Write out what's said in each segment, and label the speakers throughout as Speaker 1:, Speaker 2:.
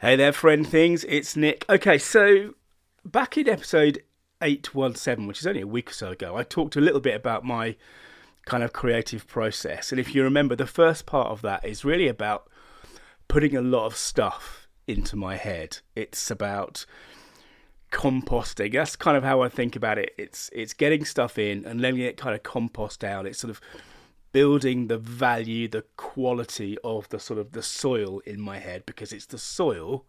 Speaker 1: Hey there, friend things. It's Nick. Okay, so back in episode 817, which is only a week or so ago, I talked a little bit about my kind of creative process. And if you remember, the first part of that is really about putting a lot of stuff into my head. It's about composting. That's kind of how I think about it. It's it's getting stuff in and letting it kind of compost down. It's sort of building the value, the quality of the sort of the soil in my head because it's the soil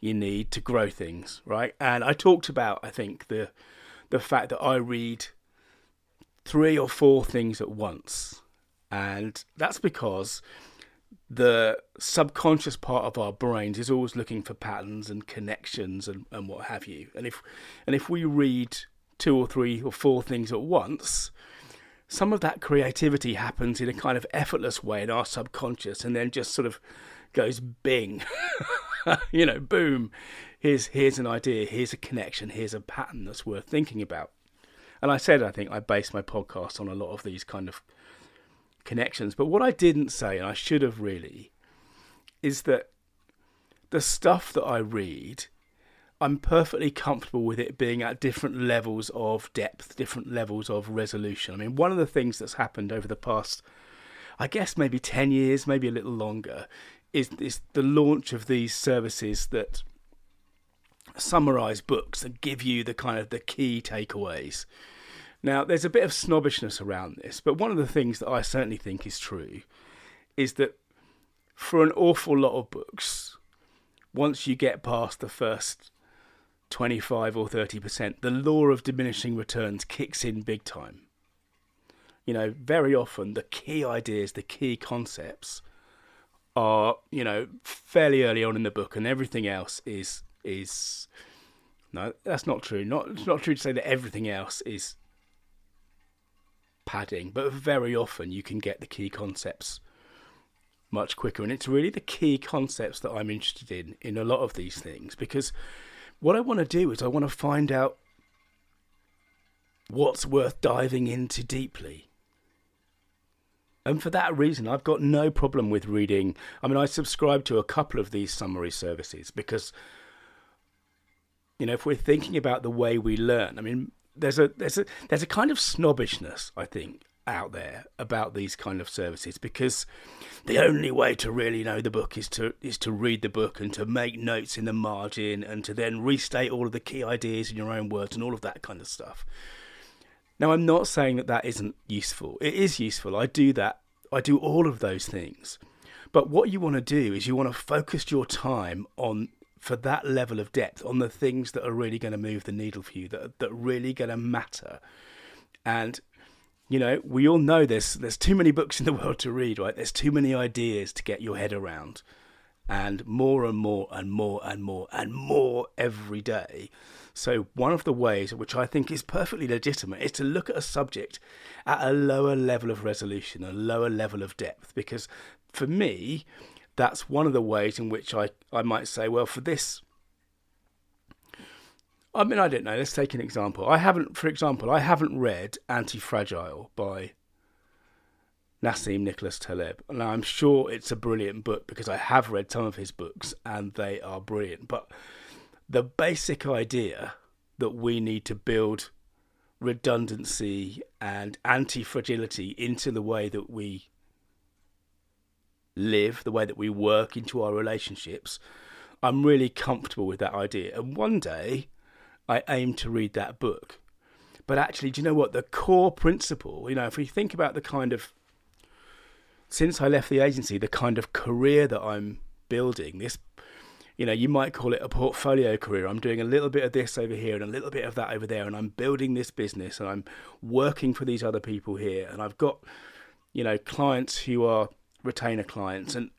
Speaker 1: you need to grow things, right? And I talked about I think the the fact that I read three or four things at once. And that's because the subconscious part of our brains is always looking for patterns and connections and, and what have you. And if and if we read two or three or four things at once, some of that creativity happens in a kind of effortless way in our subconscious and then just sort of goes bing. you know, boom. Here's here's an idea, here's a connection, here's a pattern that's worth thinking about. And I said I think I base my podcast on a lot of these kind of connections. But what I didn't say, and I should have really, is that the stuff that I read, I'm perfectly comfortable with it being at different levels of depth, different levels of resolution. I mean, one of the things that's happened over the past, I guess maybe 10 years, maybe a little longer, is, is the launch of these services that summarize books and give you the kind of the key takeaways. Now, there's a bit of snobbishness around this, but one of the things that I certainly think is true is that for an awful lot of books, once you get past the first 25 or 30%, the law of diminishing returns kicks in big time. You know, very often the key ideas, the key concepts are, you know, fairly early on in the book and everything else is is no, that's not true. Not it's not true to say that everything else is padding, but very often you can get the key concepts much quicker. And it's really the key concepts that I'm interested in in a lot of these things because what I want to do is I want to find out what's worth diving into deeply. And for that reason, I've got no problem with reading. I mean, I subscribe to a couple of these summary services because, you know, if we're thinking about the way we learn, I mean, there's a there's a there's a kind of snobbishness I think out there about these kind of services because the only way to really know the book is to is to read the book and to make notes in the margin and to then restate all of the key ideas in your own words and all of that kind of stuff. Now I'm not saying that that isn't useful. It is useful. I do that. I do all of those things. But what you want to do is you want to focus your time on for that level of depth on the things that are really going to move the needle for you, that that really going to matter. And you know, we all know there's there's too many books in the world to read, right? There's too many ideas to get your head around, and more and more and more and more and more every day. So one of the ways, which I think is perfectly legitimate, is to look at a subject at a lower level of resolution, a lower level of depth, because for me, that's one of the ways in which I, I might say, well, for this, I mean, I don't know. Let's take an example. I haven't, for example, I haven't read Anti Fragile by Nassim Nicholas Taleb. Now, I'm sure it's a brilliant book because I have read some of his books and they are brilliant. But the basic idea that we need to build redundancy and anti fragility into the way that we live, the way that we work into our relationships, I'm really comfortable with that idea. And one day, I aim to read that book. But actually, do you know what? The core principle, you know, if we think about the kind of, since I left the agency, the kind of career that I'm building, this, you know, you might call it a portfolio career. I'm doing a little bit of this over here and a little bit of that over there, and I'm building this business and I'm working for these other people here. And I've got, you know, clients who are retainer clients. And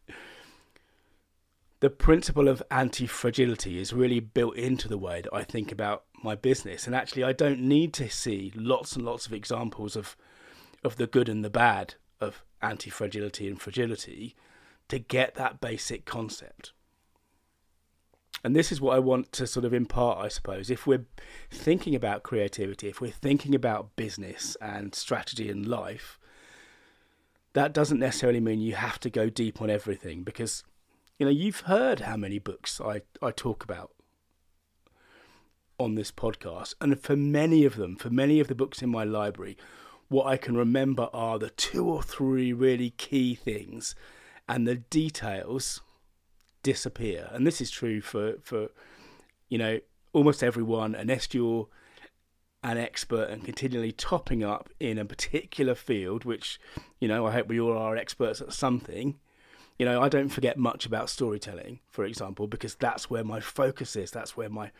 Speaker 1: the principle of anti fragility is really built into the way that I think about my business. And actually, I don't need to see lots and lots of examples of of the good and the bad of anti fragility and fragility to get that basic concept. And this is what I want to sort of impart, I suppose. If we're thinking about creativity, if we're thinking about business and strategy and life, that doesn't necessarily mean you have to go deep on everything because You know, you've heard how many books I, I talk about on this podcast. And for many of them, for many of the books in my library, what I can remember are the two or three really key things, and the details disappear. And this is true for, for you know, almost everyone, unless you're an expert and continually topping up in a particular field, which, you know, I hope we all are experts at something. You know, I don't forget much about storytelling, for example, because that's where my focus is, that's where my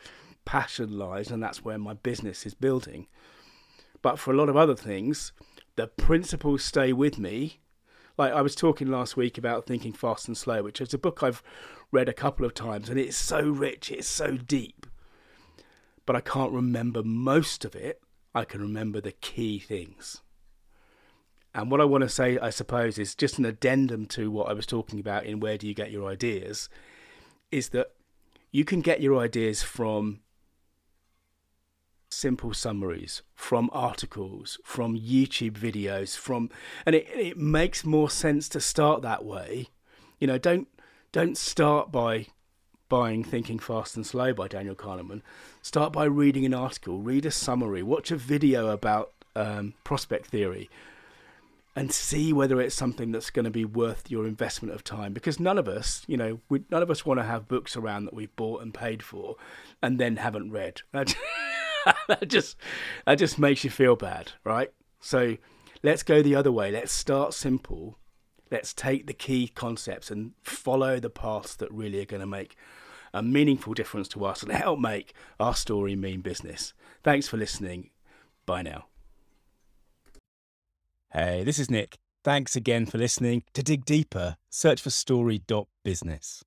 Speaker 1: passion lies, and that's where my business is building. But for a lot of other things, the principles stay with me. Like I was talking last week about Thinking Fast and Slow, which is a book I've read a couple of times, and it's so rich, it's so deep but I can't remember most of it. I can remember the key things. And what I want to say, I suppose, is just an addendum to what I was talking about in Where Do You Get Your Ideas, is that you can get your ideas from simple summaries, from articles, from YouTube videos, from and it, it makes more sense to start that way. You know, don't don't start by buying Thinking Fast and Slow by Daniel Kahneman, start by reading an article, read a summary, watch a video about um, prospect theory, and see whether it's something that's going to be worth your investment of time. Because none of us, you know, we, none of us want to have books around that we've bought and paid for and then haven't read. That, just that just makes you feel bad, right? So let's go the other way. Let's start simple let's take the key concepts and follow the paths that really are going to make a meaningful difference to us and help make our story mean business. Thanks for listening. Bye now. Hey, this is Nick. Thanks again for listening. To dig deeper, search for story.business.